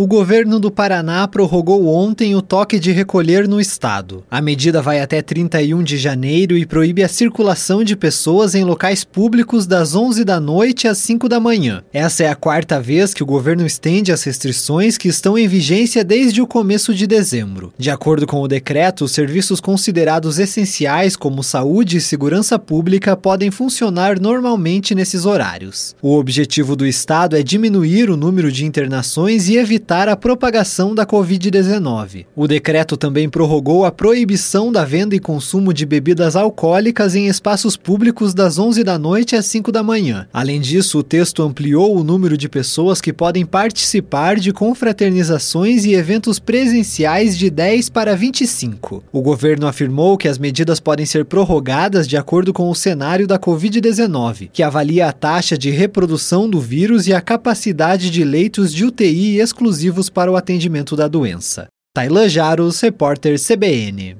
O governo do Paraná prorrogou ontem o toque de recolher no estado. A medida vai até 31 de janeiro e proíbe a circulação de pessoas em locais públicos das 11 da noite às 5 da manhã. Essa é a quarta vez que o governo estende as restrições que estão em vigência desde o começo de dezembro. De acordo com o decreto, os serviços considerados essenciais, como saúde e segurança pública, podem funcionar normalmente nesses horários. O objetivo do estado é diminuir o número de internações e evitar a propagação da Covid-19. O decreto também prorrogou a proibição da venda e consumo de bebidas alcoólicas em espaços públicos das 11 da noite às 5 da manhã. Além disso, o texto ampliou o número de pessoas que podem participar de confraternizações e eventos presenciais de 10 para 25. O governo afirmou que as medidas podem ser prorrogadas de acordo com o cenário da Covid-19, que avalia a taxa de reprodução do vírus e a capacidade de leitos de UTI exclusivos exclusivos para o atendimento da doença. Tailan Jaros, repórter CBN.